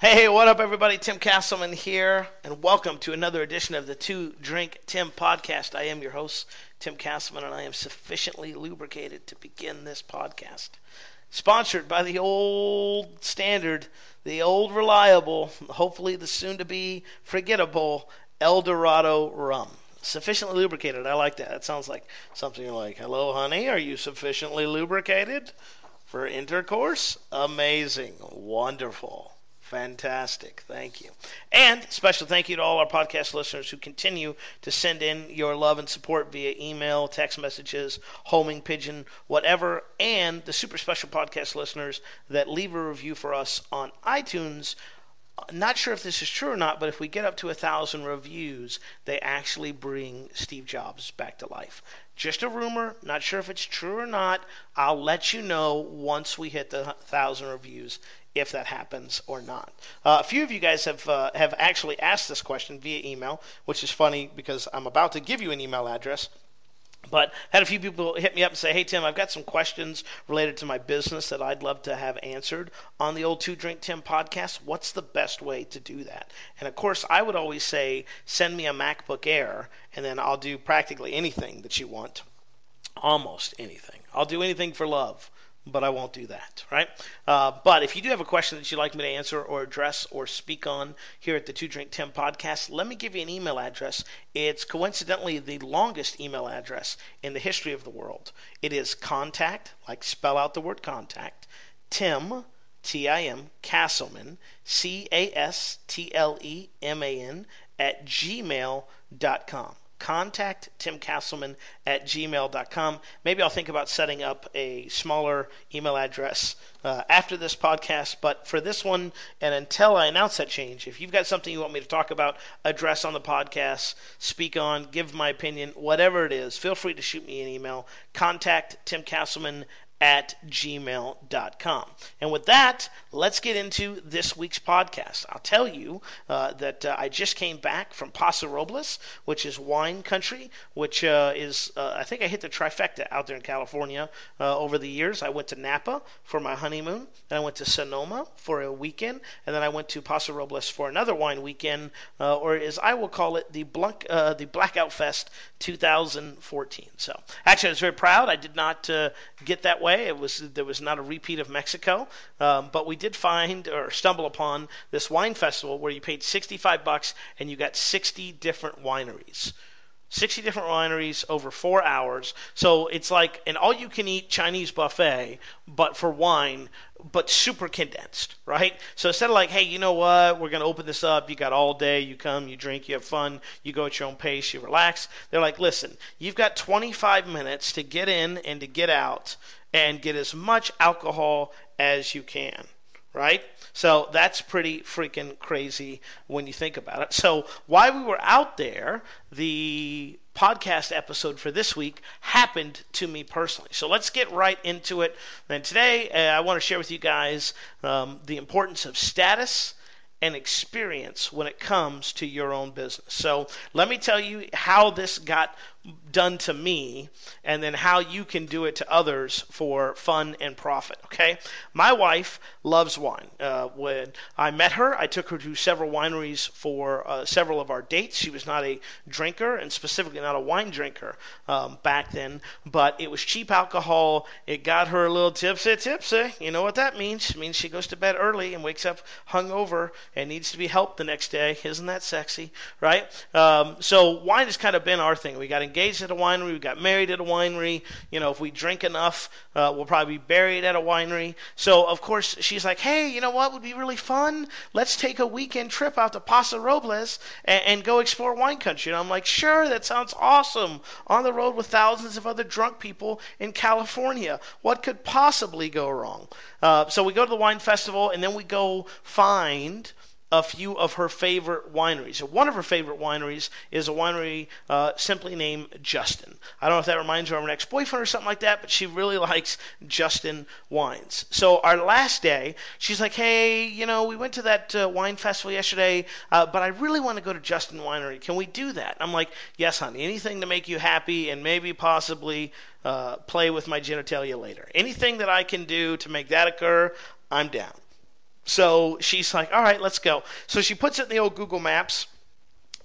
Hey, what up, everybody? Tim Castleman here, and welcome to another edition of the Two Drink Tim podcast. I am your host, Tim Castleman, and I am sufficiently lubricated to begin this podcast. Sponsored by the old standard, the old reliable, hopefully the soon to be forgettable El Dorado rum. Sufficiently lubricated. I like that. It sounds like something like, Hello, honey, are you sufficiently lubricated for intercourse? Amazing. Wonderful. Fantastic. Thank you. And special thank you to all our podcast listeners who continue to send in your love and support via email, text messages, homing pigeon, whatever, and the super special podcast listeners that leave a review for us on iTunes. Not sure if this is true or not, but if we get up to a thousand reviews, they actually bring Steve Jobs back to life. Just a rumor, not sure if it's true or not. I'll let you know once we hit the thousand reviews if that happens or not. Uh, a few of you guys have uh, have actually asked this question via email, which is funny because I'm about to give you an email address. But had a few people hit me up and say, "Hey Tim, I've got some questions related to my business that I'd love to have answered on the old Two Drink Tim podcast. What's the best way to do that?" And of course, I would always say, "Send me a MacBook Air, and then I'll do practically anything that you want, almost anything. I'll do anything for love." But I won't do that, right? Uh, but if you do have a question that you'd like me to answer or address or speak on here at the Two Drink Tim podcast, let me give you an email address. It's coincidentally the longest email address in the history of the world. It is contact, like spell out the word contact, Tim, T I M, Castleman, C A S T L E M A N, at gmail.com contact Tim Castleman at gmail.com. Maybe I'll think about setting up a smaller email address uh, after this podcast, but for this one, and until I announce that change, if you've got something you want me to talk about, address on the podcast, speak on, give my opinion, whatever it is, feel free to shoot me an email. Contact Tim Castleman at gmail.com. And with that, let's get into this week's podcast. I'll tell you uh, that uh, I just came back from Paso Robles, which is wine country, which uh, is, uh, I think I hit the trifecta out there in California uh, over the years. I went to Napa for my honeymoon, then I went to Sonoma for a weekend, and then I went to Paso Robles for another wine weekend, uh, or as I will call it, the, Blunk, the Blackout Fest 2014. So actually, I was very proud. I did not get that way. It was there was not a repeat of Mexico, um, but we did find or stumble upon this wine festival where you paid 65 bucks and you got 60 different wineries. 60 different wineries over four hours. So it's like an all you can eat Chinese buffet, but for wine, but super condensed, right? So instead of like, hey, you know what, we're going to open this up, you got all day, you come, you drink, you have fun, you go at your own pace, you relax. They're like, listen, you've got 25 minutes to get in and to get out and get as much alcohol as you can, right? So that's pretty freaking crazy when you think about it. So while we were out there, the podcast episode for this week happened to me personally. So let's get right into it. And today uh, I want to share with you guys um, the importance of status and experience when it comes to your own business. So let me tell you how this got done to me and then how you can do it to others for fun and profit. Okay, my wife loves wine. Uh, when I met her, I took her to several wineries for uh, several of our dates. She was not a drinker and specifically not a wine drinker um, back then, but it was cheap alcohol. It got her a little tipsy, tipsy. You know what that means? It means she goes to bed early and wakes up hungover and needs to be helped the next day. Isn't that sexy, right? Um, so wine has kind of been our thing. We got engaged at a winery. We got married at a winery. You know, if we drink enough, uh, we'll probably be buried at a winery. So, of course, she's like, hey, you know what would be really fun? Let's take a weekend trip out to Paso Robles and, and go explore wine country. And I'm like, sure, that sounds awesome. On the road with thousands of other drunk people in California. What could possibly go wrong? Uh, so we go to the wine festival and then we go find a few of her favorite wineries. one of her favorite wineries is a winery uh, simply named Justin. I don't know if that reminds her of an ex boyfriend or something like that, but she really likes Justin wines. So, our last day, she's like, hey, you know, we went to that uh, wine festival yesterday, uh, but I really want to go to Justin Winery. Can we do that? I'm like, yes, honey, anything to make you happy and maybe possibly uh, play with my genitalia later. Anything that I can do to make that occur, I'm down. So she's like, all right, let's go. So she puts it in the old Google Maps.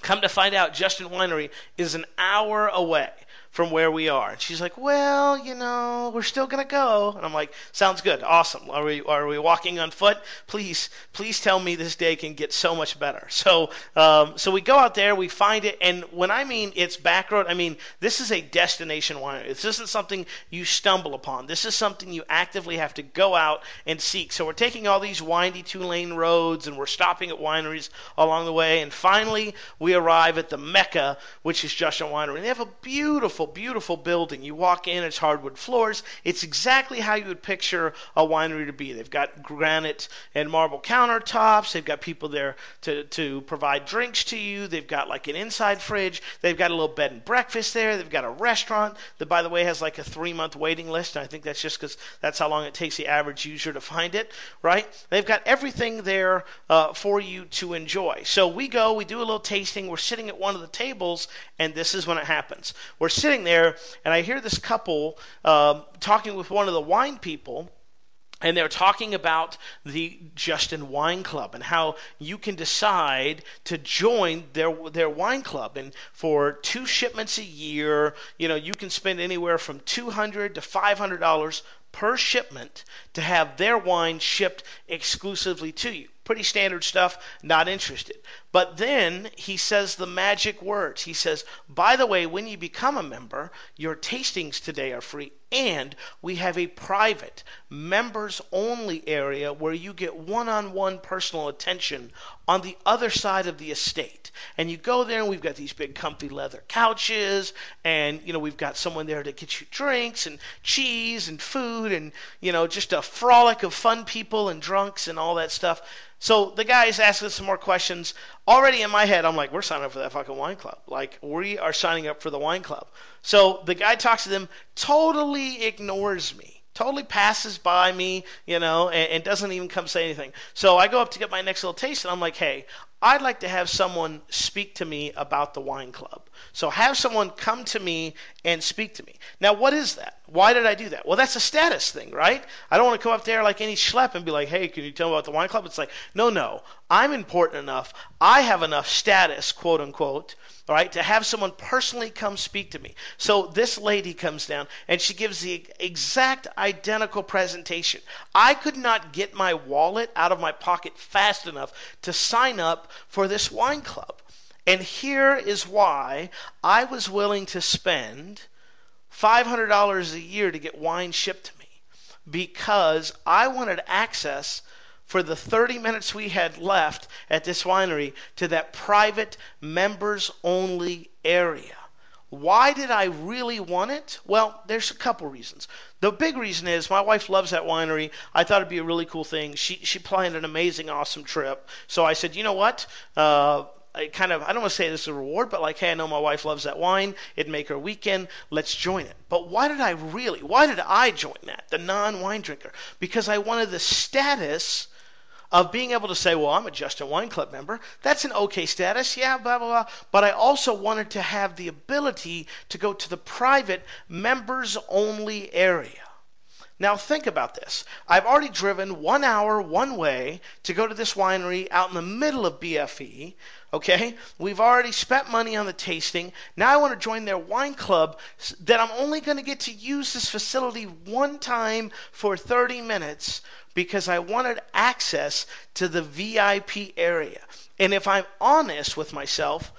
Come to find out, Justin Winery is an hour away from where we are. And she's like, well, you know, we're still going to go. And I'm like, sounds good. Awesome. Are we, are we walking on foot? Please, please tell me this day can get so much better. So, um, so we go out there, we find it. And when I mean it's back road, I mean, this is a destination winery. This isn't something you stumble upon. This is something you actively have to go out and seek. So we're taking all these windy two lane roads and we're stopping at wineries along the way. And finally, we arrive at the Mecca, which is Justin Winery. And they have a beautiful beautiful, beautiful building. You walk in, it's hardwood floors. It's exactly how you would picture a winery to be. They've got granite and marble countertops. They've got people there to, to provide drinks to you. They've got like an inside fridge. They've got a little bed and breakfast there. They've got a restaurant that, by the way, has like a three month waiting list. And I think that's just because that's how long it takes the average user to find it, right? They've got everything there uh, for you to enjoy. So we go, we do a little tasting. We're sitting at one of the tables, and this is when it happens. We're sitting sitting there, and I hear this couple uh, talking with one of the wine people. And they're talking about the Justin Wine Club and how you can decide to join their their wine club. And for two shipments a year, you know, you can spend anywhere from two hundred to five hundred dollars per shipment to have their wine shipped exclusively to you. Pretty standard stuff, not interested. But then he says the magic words. He says, by the way, when you become a member, your tastings today are free. And we have a private, members only area where you get one on one personal attention on the other side of the estate. And you go there, and we've got these big, comfy leather couches, and you know we've got someone there to get you drinks and cheese and food, and you know just a frolic of fun people and drunks and all that stuff. So the guy's asking some more questions. Already in my head, I'm like, we're signing up for that fucking wine club. Like, we are signing up for the wine club. So the guy talks to them, totally ignores me totally passes by me, you know, and, and, doesn't even come say anything. So I go up to get my next little taste, and I'm like, hey, I'd like to have someone speak to me about the wine club. So have someone come to me and speak to me. Now, what is that? Why did I do that? Well, that's a status thing, right? I don't want to come up there like any schlep and be like, hey, can you tell me about the wine club? It's like, no, no. I'm important enough. I have enough status, quote unquote, all right, to have someone personally come speak to me. So this lady comes down and she gives the exact identical presentation. I could not get my wallet out of my pocket fast enough to sign up for this wine club. And here is why I was willing to spend $500 a year to get wine shipped to me because I wanted access for the 30 minutes we had left at this winery to that private members only area. Why did I really want it? Well, there's a couple reasons. The big reason is my wife loves that winery. I thought it'd be a really cool thing. She she planned an amazing, awesome trip. So I said, you know what? Uh, I kind of I don't want to say this is a reward, but like, hey, I know my wife loves that wine. It'd make her weekend. Let's join it. But why did I really? Why did I join that? The non-wine drinker because I wanted the status of being able to say, well, I'm a Justin Wine Club member. That's an okay status, yeah, blah, blah, blah. But I also wanted to have the ability to go to the private members only area. Now, think about this. I've already driven one hour one way to go to this winery out in the middle of BFE. Okay? We've already spent money on the tasting. Now I want to join their wine club that I'm only going to get to use this facility one time for 30 minutes because I wanted access to the VIP area. And if I'm honest with myself,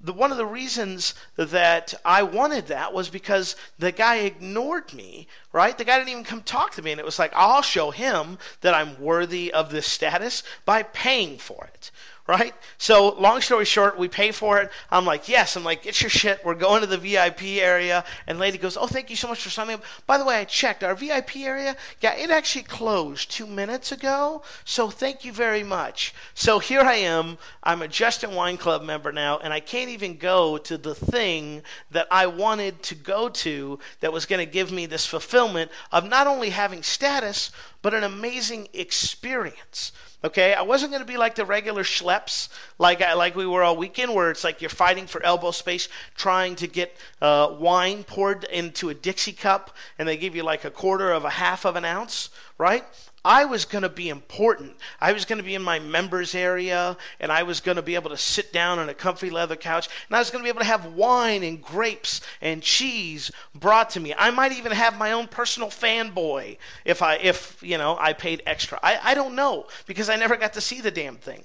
the, one of the reasons that I wanted that was because the guy ignored me, right? The guy didn't even come talk to me. And it was like, I'll show him that I'm worthy of this status by paying for it right? So, long story short, we pay for it. I'm like, yes. I'm like, get your shit. We're going to the VIP area. And lady goes, oh, thank you so much for signing up. By the way, I checked our VIP area. Yeah, it actually closed two minutes ago. So, thank you very much. So, here I am. I'm a Justin Wine Club member now, and I can't even go to the thing that I wanted to go to that was going to give me this fulfillment of not only having status, but an amazing experience. Okay, I wasn't going to be like the regular schleps, like like we were all weekend, where it's like you're fighting for elbow space, trying to get uh, wine poured into a Dixie cup, and they give you like a quarter of a half of an ounce, right? I was going to be important. I was going to be in my members area and I was going to be able to sit down on a comfy leather couch and I was going to be able to have wine and grapes and cheese brought to me. I might even have my own personal fanboy if I if, you know, I paid extra. I I don't know because I never got to see the damn thing.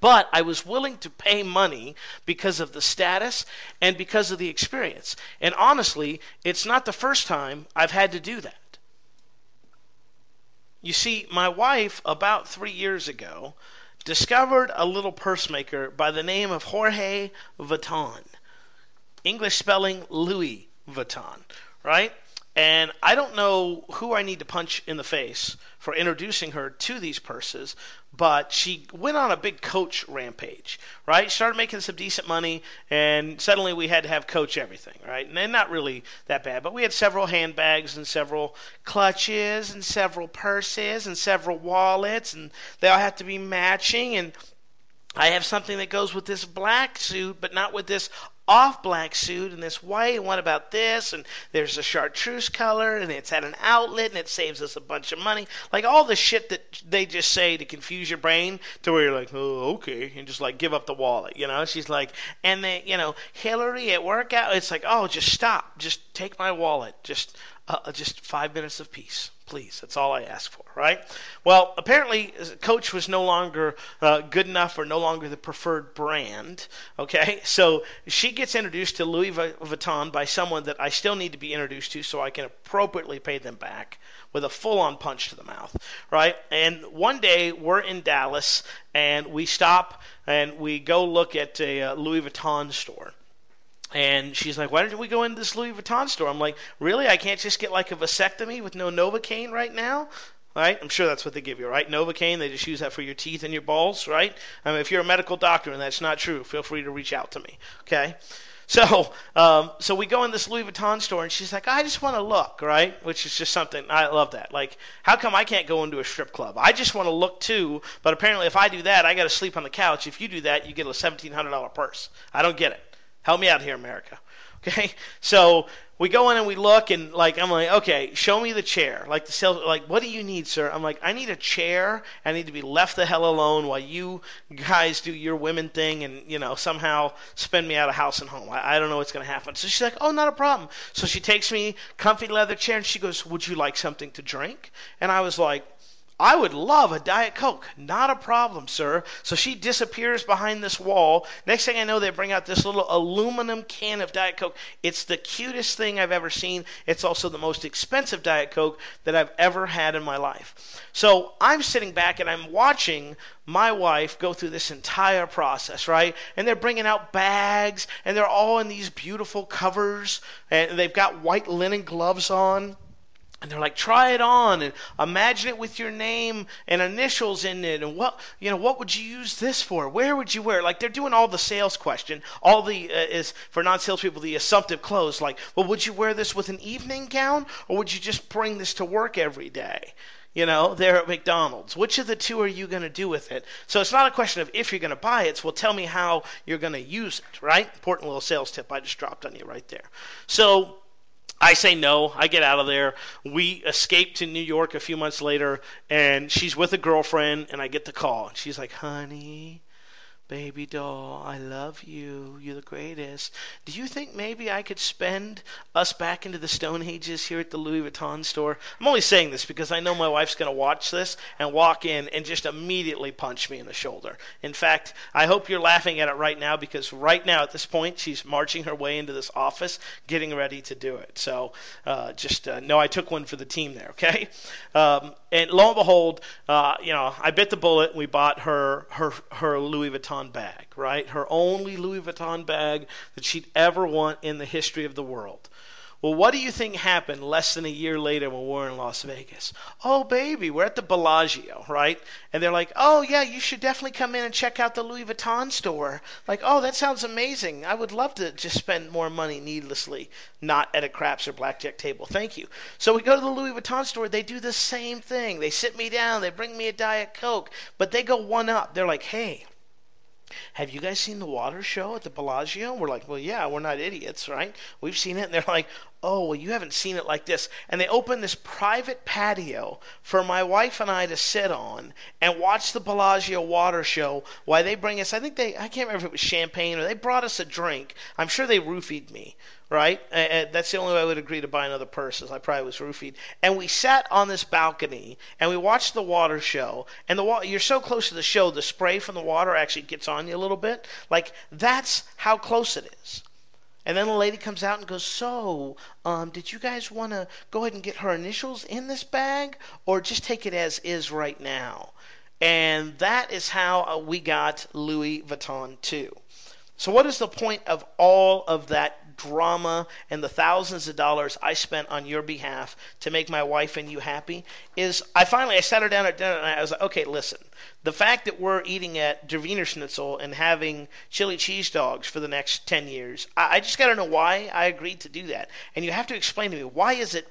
But I was willing to pay money because of the status and because of the experience. And honestly, it's not the first time I've had to do that. You see, my wife, about three years ago, discovered a little purse maker by the name of Jorge Vuitton. English spelling Louis Vuitton, right? And I don't know who I need to punch in the face for introducing her to these purses, but she went on a big coach rampage, right? Started making some decent money, and suddenly we had to have coach everything, right? And not really that bad, but we had several handbags and several clutches and several purses and several wallets, and they all had to be matching. And I have something that goes with this black suit, but not with this off black suit and this white and what about this? And there's a chartreuse color and it's at an outlet and it saves us a bunch of money. Like all the shit that they just say to confuse your brain to where you're like oh okay and just like give up the wallet you know? She's like and then you know hillary at workout it's like oh just stop. Just take my wallet. Just uh, just five minutes of peace please. That's all I ask for, right? Well, apparently, Coach was no longer uh, good enough or no longer the preferred brand. Okay, so she gets introduced to Louis Vuitton by someone that I still need to be introduced to so I can appropriately pay them back with a full on punch to the mouth, right? And one day we're in Dallas and we stop and we go look at a uh, Louis Vuitton store. And she's like, why didn't we go into this Louis Vuitton store? I'm like, really? I can't just get like a vasectomy with no Novocaine right now? Right? I'm sure that's what they give you, right? Novocaine, they just use that for your teeth and your balls, right? I mean, if you're a medical doctor and that's not true, feel free to reach out to me, okay? So, um, so we go in this Louis Vuitton store, and she's like, "I just want to look, right?" Which is just something I love that. Like, how come I can't go into a strip club? I just want to look too, but apparently, if I do that, I got to sleep on the couch. If you do that, you get a seventeen hundred dollar purse. I don't get it. Help me out here, America. Okay, so we go in and we look and like I'm like, okay, show me the chair. Like the sales, like what do you need, sir? I'm like, I need a chair. I need to be left the hell alone while you guys do your women thing and you know somehow spend me out of house and home. I, I don't know what's gonna happen. So she's like, oh, not a problem. So she takes me comfy leather chair and she goes, would you like something to drink? And I was like, I would love a Diet Coke. Not a problem, sir. So she disappears behind this wall. Next thing I know, they bring out this little aluminum can of Diet Coke. It's the cutest thing I've ever seen. It's also the most expensive Diet Coke that I've ever had in my life. So I'm sitting back and I'm watching my wife go through this entire process, right? And they're bringing out bags and they're all in these beautiful covers and they've got white linen gloves on and they're like, try it on and imagine it with your name and initials in it. And what, you know, what would you use this for? Where would you wear it? Like they're doing all the sales question. All the, uh, is for non-salespeople, the assumptive close. Like, well, would you wear this with an evening gown or would you just bring this to work every day? You know, they're at McDonald's. Which of the two are you going to do with it? So it's not a question of if you're going to buy it. It's, well, tell me how you're going to use it, right? Important little sales tip I just dropped on you right there. So, I say no. I get out of there. We escape to New York a few months later, and she's with a girlfriend, and I get the call. And She's like, honey, Baby doll, I love you. You're the greatest. Do you think maybe I could spend us back into the Stone Ages here at the Louis Vuitton store? I'm only saying this because I know my wife's going to watch this and walk in and just immediately punch me in the shoulder. In fact, I hope you're laughing at it right now because right now at this point she's marching her way into this office getting ready to do it. So uh, just uh, know I took one for the team there, okay? Um, and lo and behold, uh, you know, I bit the bullet. And we bought her her her Louis Vuitton bag, right? Her only Louis Vuitton bag that she'd ever want in the history of the world. Well, what do you think happened less than a year later when we were in Las Vegas? Oh, baby, we're at the Bellagio, right? And they're like, oh, yeah, you should definitely come in and check out the Louis Vuitton store. Like, oh, that sounds amazing. I would love to just spend more money needlessly, not at a craps or blackjack table. Thank you. So we go to the Louis Vuitton store. They do the same thing. They sit me down. They bring me a Diet Coke, but they go one up. They're like, hey, have you guys seen the water show at the Bellagio? We're like, well, yeah, we're not idiots, right? We've seen it. And they're like, oh, well, you haven't seen it like this. And they opened this private patio for my wife and I to sit on and watch the Bellagio water show while they bring us, I think they, I can't remember if it was champagne or they brought us a drink. I'm sure they roofied me right? And that's the only way I would agree to buy another purse. Is I probably was roofied. And we sat on this balcony and we watched the water show. And the water, you're so close to the show, the spray from the water actually gets on you a little bit. Like that's how close it is. And then a lady comes out and goes, So, um, did you guys want to go ahead and get her initials in this bag or just take it as is right now? And that is how uh, we got Louis Vuitton too. So, what is the point of all of that drama and the thousands of dollars I spent on your behalf to make my wife and you happy is I finally I sat her down at dinner and I was like, okay, listen, the fact that we're eating at Der Wiener Schnitzel and having chili cheese dogs for the next ten years, I, I just got to know why I agreed to do that, and you have to explain to me why is it.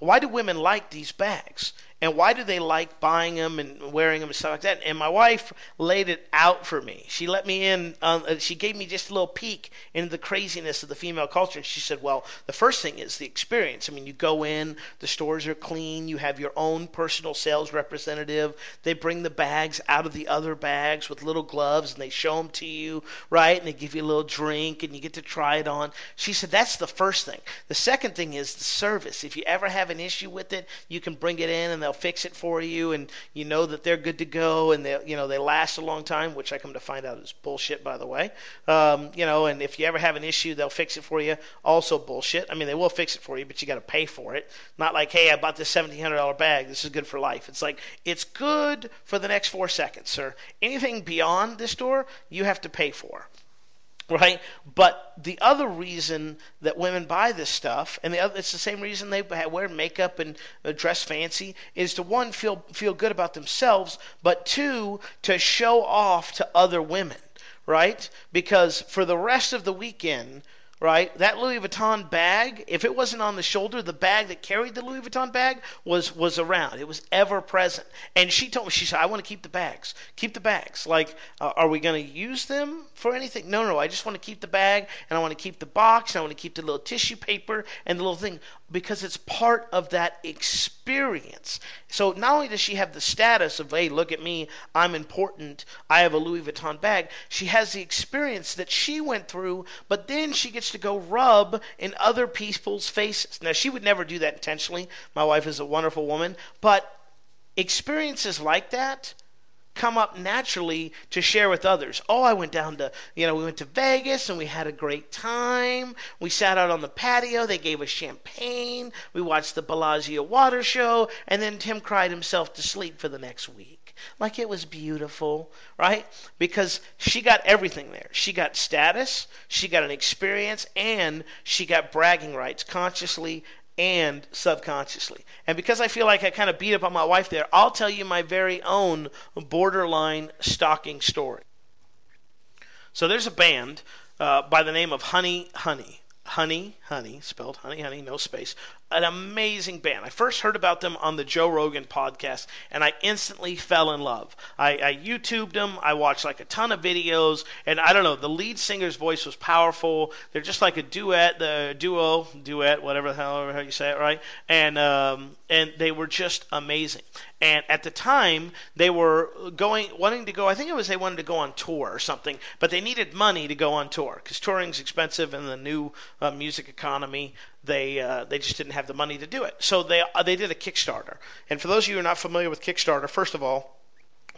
Why do women like these bags? And why do they like buying them and wearing them and stuff like that? And my wife laid it out for me. She let me in. Um, she gave me just a little peek into the craziness of the female culture. And she said, "Well, the first thing is the experience. I mean, you go in, the stores are clean. You have your own personal sales representative. They bring the bags out of the other bags with little gloves, and they show them to you, right? And they give you a little drink, and you get to try it on." She said, "That's the first thing. The second thing is the service. If you ever have an issue with it, you can bring it in, and they'll fix it for you, and you know that they're good to go, and they you know they last a long time, which I come to find out is bullshit, by the way. Um, you know, and if you ever have an issue, they'll fix it for you. Also bullshit. I mean, they will fix it for you, but you got to pay for it. Not like, hey, I bought this seventeen hundred dollar bag. This is good for life. It's like it's good for the next four seconds, sir. Anything beyond this door, you have to pay for right? But the other reason that women buy this stuff, and the other, it's the same reason they wear makeup and uh, dress fancy, is to one feel feel good about themselves, but two to show off to other women, right? Because for the rest of the weekend, right? That Louis Vuitton bag, if it wasn't on the shoulder, the bag that carried the Louis Vuitton bag was was around. It was ever present. And she told me, she said, "I want to keep the bags. Keep the bags. Like, uh, are we going to use them for anything? No, no. I just want to keep the bag, and I want to keep the box, and I want to keep the little tissue paper and the little thing because it's part of that experience. So not only does she have the status of, hey, look at me, I'm important, I have a Louis Vuitton bag, she has the experience that she went through, but then she gets to go rub in other people's faces. Now, she would never do that intentionally. My wife is a wonderful woman, but experiences like that come up naturally to share with others. Oh, I went down to, you know, we went to Vegas and we had a great time. We sat out on the patio. They gave us champagne. We watched the Bellagio water show. And then Tim cried himself to sleep for the next week. Like it was beautiful, right? Because she got everything there. She got status, she got an experience, and she got bragging rights consciously and subconsciously. And because I feel like I kind of beat up on my wife there, I'll tell you my very own borderline stalking story. So there's a band uh, by the name of Honey Honey. Honey Honey, spelled Honey Honey, no space an amazing band. I first heard about them on the Joe Rogan podcast, and I instantly fell in love. I, I YouTubed them. I watched like a ton of videos, and I don't know. The lead singer's voice was powerful. They're just like a duet, the duo, duet, whatever the hell you say it, right? And um, and they were just amazing. And at the time, they were going, wanting to go. I think it was they wanted to go on tour or something, but they needed money to go on tour because touring's expensive in the new uh, music economy they uh, they just didn't have the money to do it. So they uh, they did a Kickstarter. And for those of you who are not familiar with Kickstarter, first of all,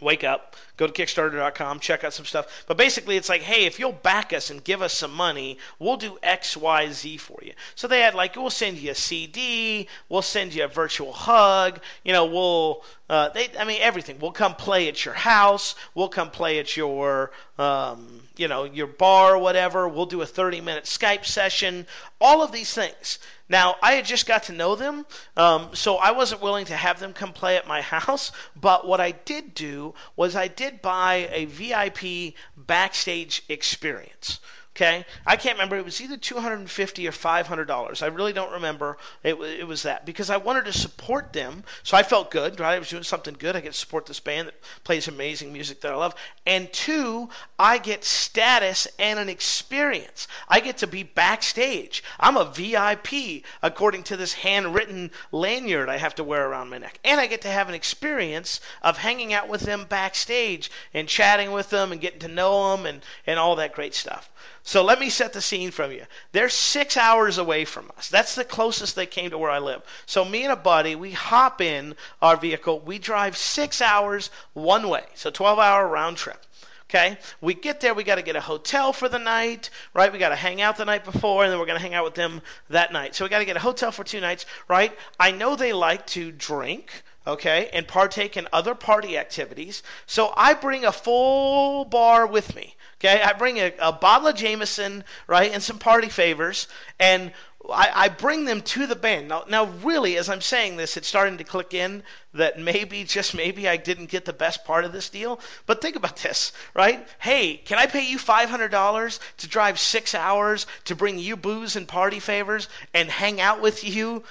wake up, go to Kickstarter.com, check out some stuff. But basically, it's like, hey, if you'll back us and give us some money, we'll do X, Y, Z for you. So they had like, we'll send you a CD, we'll send you a virtual hug, you know, we'll, uh, they, I mean, everything. We'll come play at your house, we'll come play at your, um, you know, your bar or whatever. We'll do a 30 minute Skype session, all of these things. Now, I had just got to know them, um, so I wasn't willing to have them come play at my house. But what I did do was I did buy a VIP backstage experience. Okay, I can't remember. It was either two hundred and fifty or five hundred dollars. I really don't remember. It, it was that because I wanted to support them, so I felt good. Right, I was doing something good. I get to support this band that plays amazing music that I love, and two, I get status and an experience. I get to be backstage. I'm a VIP according to this handwritten lanyard I have to wear around my neck, and I get to have an experience of hanging out with them backstage and chatting with them and getting to know them and and all that great stuff. So let me set the scene from you. They're six hours away from us. That's the closest they came to where I live. So me and a buddy, we hop in our vehicle. We drive six hours one way. So 12 hour round trip. Okay, we get there, we got to get a hotel for the night, right? We got to hang out the night before, and then we're going to hang out with them that night. So we got to get a hotel for two nights, right? I know they like to drink, okay, and partake in other party activities. So I bring a full bar with me. Okay, I bring a, a bottle of Jameson, right, and some party favors, and I, I, bring them to the band. Now, now, really, as I'm saying this, it's starting to click in that maybe, just maybe, I didn't get the best part of this deal. But think about this, right? Hey, can I pay you $500 to drive six hours to bring you booze and party favors and hang out with you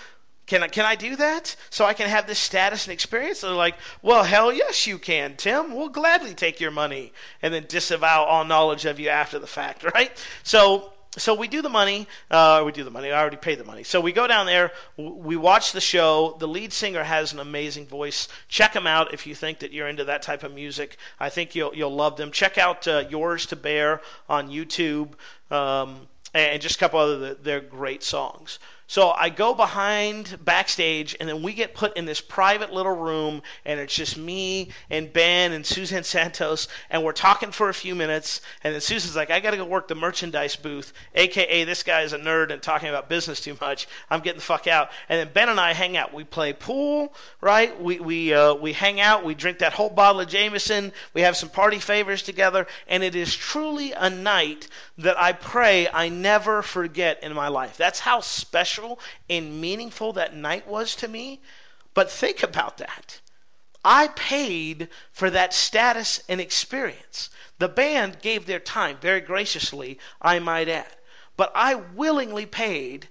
can I, can I do that so I can have this status and experience? they're like, well, hell yes, you can, Tim. We'll gladly take your money and then disavow all knowledge of you after the fact, right? So, so we do the money. Uh, we do the money. I already paid the money. So we go down there. We watch the show. The lead singer has an amazing voice. Check him out if you think that you're into that type of music. I think you'll you'll love them. Check out uh, Yours to Bear on YouTube. Um, and just a couple other they're great songs. So I go behind backstage, and then we get put in this private little room, and it's just me and Ben and Susan Santos, and we're talking for a few minutes. And then Susan's like, "I got to go work the merchandise booth," aka this guy is a nerd and talking about business too much. I'm getting the fuck out. And then Ben and I hang out. We play pool, right? We we uh, we hang out. We drink that whole bottle of Jameson. We have some party favors together, and it is truly a night that I pray I never forget in my life. That's how special special and meaningful that night was to me. But think about that. I paid for that status and experience. The band gave their time very graciously, I might add. But I willingly paid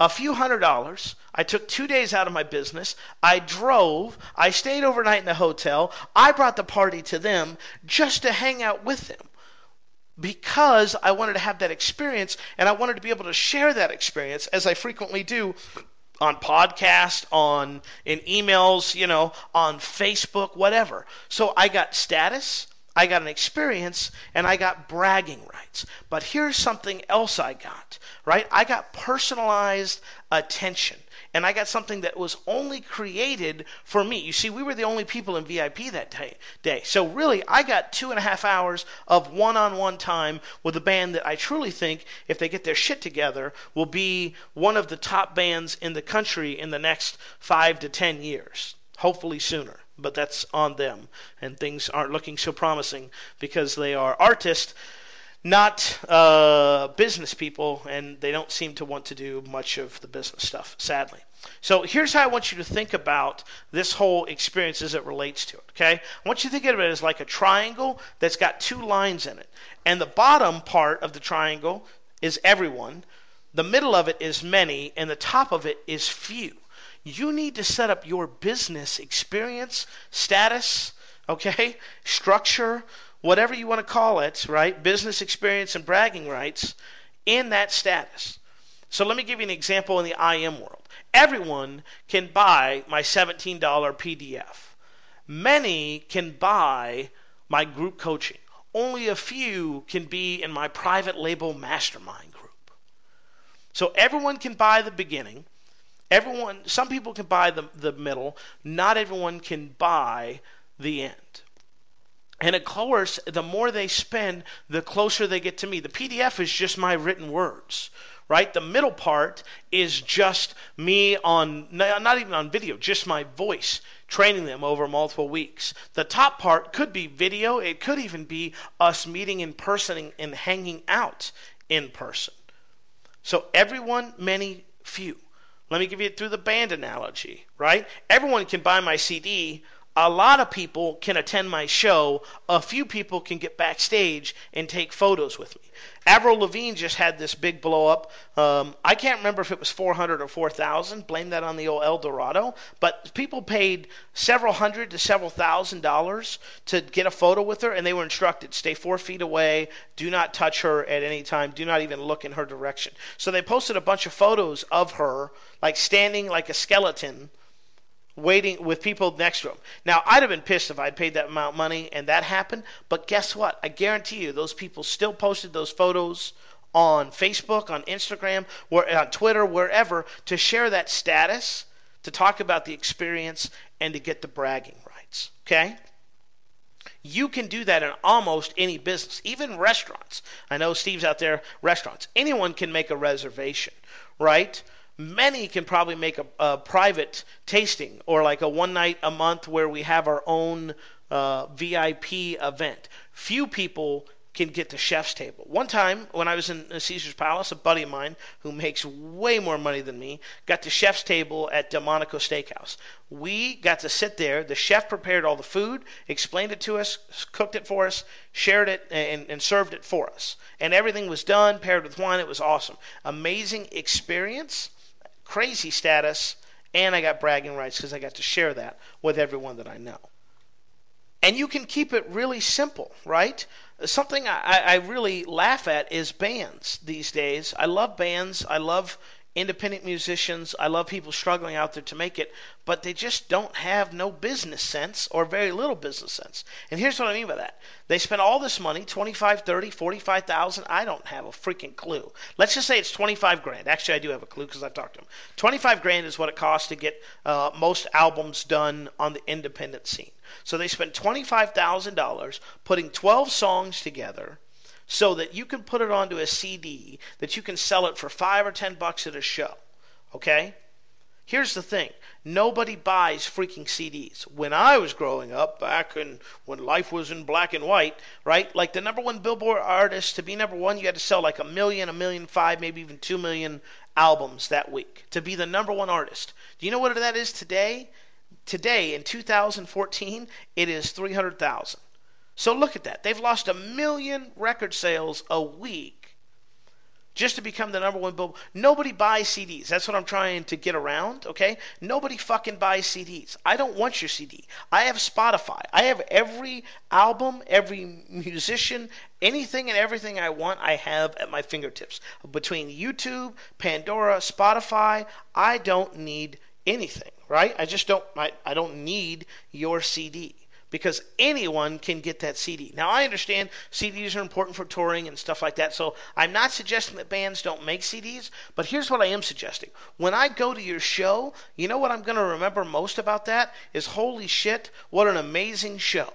a few hundred dollars. I took two days out of my business. I drove. I stayed overnight in the hotel. I brought the party to them just to hang out with them because I wanted to have that experience and I wanted to be able to share that experience as I frequently do on podcast, on in emails, you know, on Facebook, whatever. So I got status, I got an experience, and I got bragging rights. But here's something else I got, right? I got personalized attention and I got something that was only created for me. You see, we were the only people in VIP that day. So really, I got two and a half hours of one-on-one time with a band that I truly think, if they get their shit together, will be one of the top bands in the country in the next five to ten years. Hopefully sooner but that's on them. And things aren't looking so promising because they are artists not uh, business people, and they don't seem to want to do much of the business stuff, sadly. So here's how I want you to think about this whole experience as it relates to it. Okay, I want you to think of it as like a triangle that's got two lines in it, and the bottom part of the triangle is everyone, the middle of it is many, and the top of it is few. You need to set up your business experience, status, okay, structure, whatever you want to call it, right? Business experience and bragging rights in that status. So let me give you an example in the IM world. Everyone can buy my $17 PDF. Many can buy my group coaching. Only a few can be in my private label mastermind group. So everyone can buy the beginning. Everyone, some people can buy the, the middle. Not everyone can buy the end. And of course, the more they spend, the closer they get to me. The PDF is just my written words, right? The middle part is just me on, not even on video, just my voice, training them over multiple weeks. The top part could be video, it could even be us meeting in person and hanging out in person. So, everyone, many, few. Let me give you through the band analogy, right? Everyone can buy my CD a lot of people can attend my show. A few people can get backstage and take photos with me. Avril Lavigne just had this big blow up. Um, I can't remember if it was 400 or 4,000. Blame that on the old El Dorado. But people paid several hundred to several thousand dollars to get a photo with her, and they were instructed stay four feet away, do not touch her at any time, do not even look in her direction. So they posted a bunch of photos of her, like standing like a skeleton waiting with people next to him. Now, I'd have been pissed if I'd paid that amount of money and that happened, but guess what? I guarantee you those people still posted those photos on Facebook, on Instagram, or on Twitter, wherever to share that status, to talk about the experience and to get the bragging rights, okay? You can do that in almost any business, even restaurants. I know Steve's out there, restaurants. Anyone can make a reservation, right? Many can probably make a, a, private tasting or like a one night a month where we have our own uh, VIP event. Few people can get the chef's table. One time when I was in Caesar's Palace, a buddy of mine who makes way more money than me got the chef's table at Delmonico Steakhouse. We got to sit there. The chef prepared all the food, explained it to us, cooked it for us, shared it, and, and served it for us. And everything was done, paired with wine. It was awesome. Amazing experience crazy status, and I got bragging rights because I got to share that with everyone that I know. And you can keep it really simple, right? Something I, I really laugh at is bands these days. I love bands. I love independent musicians. I love people struggling out there to make it, but they just don't have no business sense or very little business sense. And here's what I mean by that. They spend all this money, 25, 30, 45,000, I don't have a freaking clue. Let's just say it's 25 grand. Actually, I do have a clue because I've talked to them. 25 grand is what it costs to get uh, most albums done on the independent scene. So they spend $25,000 putting 12 songs together so that you can put it onto a CD that you can sell it for five or ten bucks at a show. Okay? Here's the thing nobody buys freaking CDs. When I was growing up, back in when life was in black and white, right? Like the number one Billboard artist, to be number one, you had to sell like a million, a million five, maybe even two million albums that week to be the number one artist. Do you know what that is today? Today, in 2014, it is 300,000. So look at that. They've lost a million record sales a week just to become the number one billboard. Nobody buys CDs. That's what I'm trying to get around, okay? Nobody fucking buys CDs. I don't want your CD. I have Spotify. I have every album, every musician, anything and everything I want, I have at my fingertips. Between YouTube, Pandora, Spotify, I don't need anything, right? I just don't I, I don't need your CD because anyone can get that CD. Now, I understand CDs are important for touring and stuff like that, so I'm not suggesting that bands don't make CDs, but here's what I am suggesting. When I go to your show, you know what I'm going to remember most about that is holy shit, what an amazing show.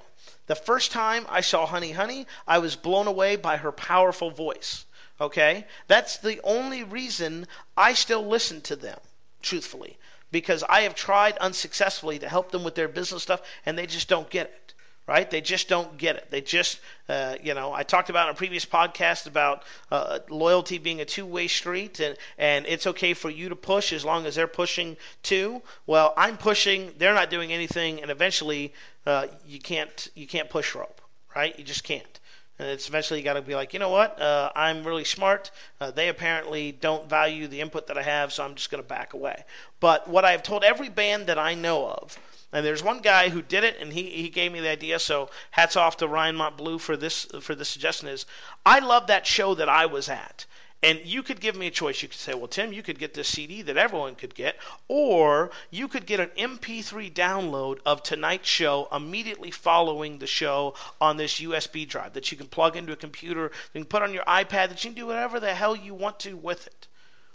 The first time I saw Honey Honey, I was blown away by her powerful voice. Okay? That's the only reason I still listen to them, truthfully because I have tried unsuccessfully to help them with their business stuff, and they just don't get it. Right? They just don't get it. They just, uh, you know, I talked about in a previous podcast about uh, loyalty being a two-way street, and and it's okay for you to push as long as they're pushing too. Well, I'm pushing, they're not doing anything, and eventually, uh, you can't you can't push rope, right? You just can't. And it's eventually you got to be like, you know what? Uh, I'm really smart. Uh, they apparently don't value the input that I have, so I'm just going to back away. But what I've told every band that I know of, and there's one guy who did it, and he, he gave me the idea. So hats off to Ryan Montbleau for this for this suggestion. Is I love that show that I was at. And you could give me a choice. You could say, well, Tim, you could get this CD that everyone could get, or you could get an MP3 download of tonight's show immediately following the show on this USB drive that you can plug into a computer, you can put on your iPad, that you can do whatever the hell you want to with it.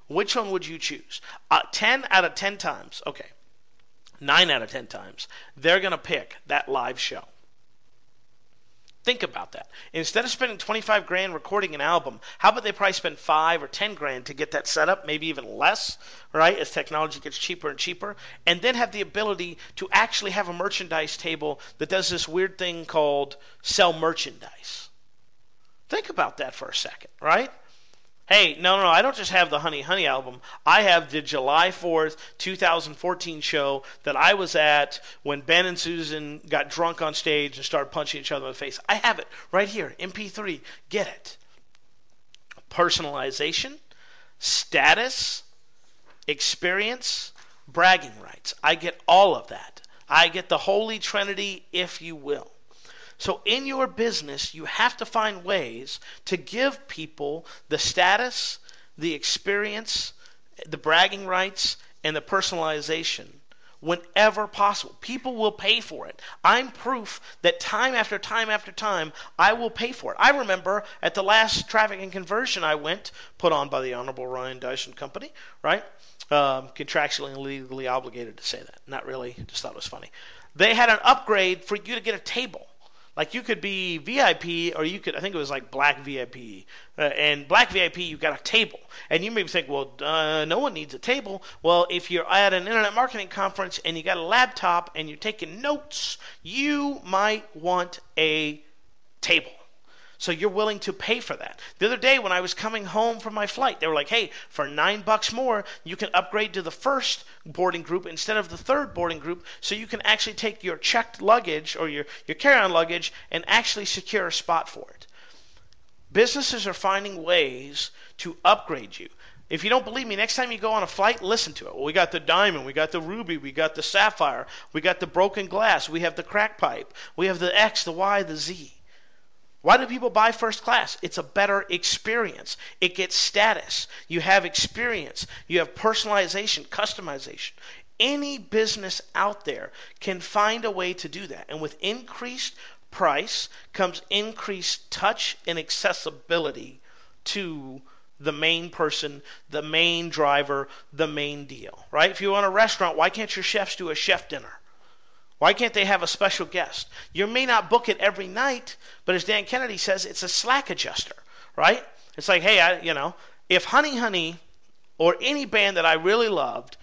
Which one would you choose? Uh, 10 out of 10 times, okay, 9 out of 10 times, they're going to pick that live show. Think about that. Instead of spending 25 grand recording an album, how about they probably spend 5 or 10 grand to get that set up, maybe even less, right, as technology gets cheaper and cheaper, and then have the ability to actually have a merchandise table that does this weird thing called sell merchandise. Think about that for a second, right? Hey, no, no, no, I don't just have the Honey Honey album. I have the July 4th, 2014 show that I was at when Ben and Susan got drunk on stage and started punching each other in the face. I have it right here, MP3. Get it. Personalization, status, experience, bragging rights. I get all of that. I get the Holy Trinity, if you will. So, in your business, you have to find ways to give people the status, the experience, the bragging rights, and the personalization whenever possible. People will pay for it. I'm proof that time after time after time, I will pay for it. I remember at the last traffic and conversion I went, put on by the Honorable Ryan Dyson Company, right? um, contractually and legally obligated to say that. Not really, just thought it was funny. They had an upgrade for you to get a table. Like you could be VIP, or you could, I think it was like Black VIP. Uh, and Black VIP, you got a table. And you may think, well, uh, no one needs a table. Well, if you're at an internet marketing conference and you got a laptop and you're taking notes, you might want a table. So you're willing to pay for that. The other day when I was coming home from my flight, they were like, hey, for nine bucks more, you can upgrade to the first boarding group instead of the third boarding group so you can actually take your checked luggage or your, your carry on luggage and actually secure a spot for it. Businesses are finding ways to upgrade you. If you don't believe me, next time you go on a flight, listen to it. Well, we got the diamond, we got the ruby, we got the sapphire, we got the broken glass, we have the crack pipe, we have the X, the Y, the Z. Why do people buy first class? It's a better experience. It gets status. You have experience. You have personalization, customization. Any business out there can find a way to do that. And with increased price comes increased touch and accessibility to the main person, the main driver, the main deal, right? If you own a restaurant, why can't your chefs do a chef dinner? Why can't they have a special guest? You may not book it every night, but as Dan Kennedy says, it's a slack adjuster, right? It's like, hey, I, you know, if HoneyHoney or any band that I really loved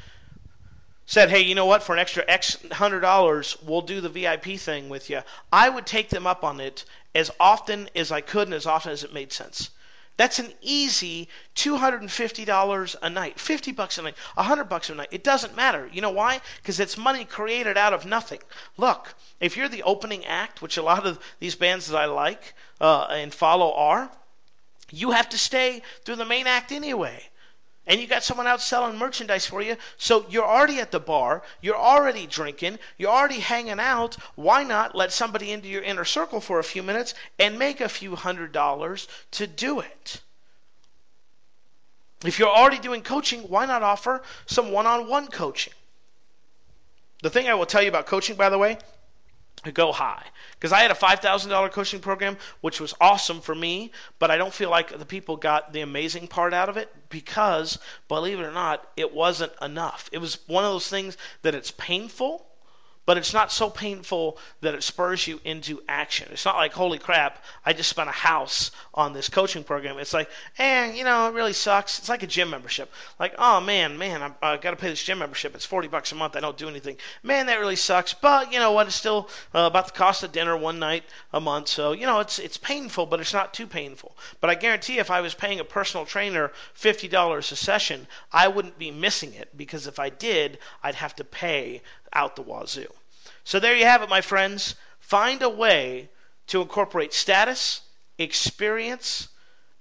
said, hey, you know what, for an extra X hundred dollars, we'll do the VIP thing with you, I would take them up on it as often as I could and as often as it made sense. That's an easy $250 a night, 50 bucks a night, 100 bucks a night. It doesn't matter. You know why? Because it's money created out of nothing. Look, if you're the opening act, which a lot of these bands that I like uh, and follow are, you have to stay through the main act anyway and you got someone out selling merchandise for you. So you're already at the bar, you're already drinking, you're already hanging out. Why not let somebody into your inner circle for a few minutes and make a few hundred dollars to do it? If you're already doing coaching, why not offer some one on one coaching? The thing I will tell you about coaching, by the way, go high because I had a $5,000 coaching program, which was awesome for me, but I don't feel like the people got the amazing part out of it because, believe it or not, it wasn't enough. It was one of those things that it's painful, but it's not so painful that it spurs you into action. It's not like, holy crap, I just spent a house on this coaching program. It's like, eh, you know, it really sucks. It's like a gym membership. Like, oh man, man, I, I got to pay this gym membership. It's 40 bucks a month. I don't do anything. Man, that really sucks. But you know what? It's still uh, about the cost of dinner one night a month. So, you know, it's, it's painful, but it's not too painful. But I guarantee if I was paying a personal trainer $50 a session, I wouldn't be missing it because if I did, I'd have to pay out the wazoo. So there you have it, my friends. Find a way to incorporate status, experience,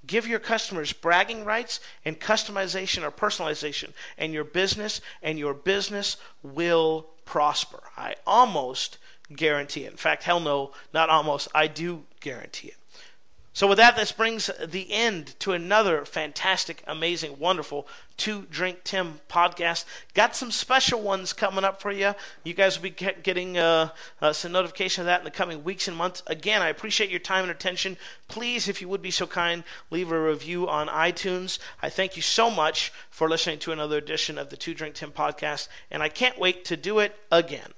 give your customers bragging rights and customization or personalization, and your business and your business will prosper. I almost guarantee it. In fact, hell no, not almost. I do guarantee it. So, with that, this brings the end to another fantastic, amazing, wonderful Two Drink Tim podcast. Got some special ones coming up for you. You guys will be getting uh, uh, some notification of that in the coming weeks and months. Again, I appreciate your time and attention. Please, if you would be so kind, leave a review on iTunes. I thank you so much for listening to another edition of the Two Drink Tim podcast, and I can't wait to do it again.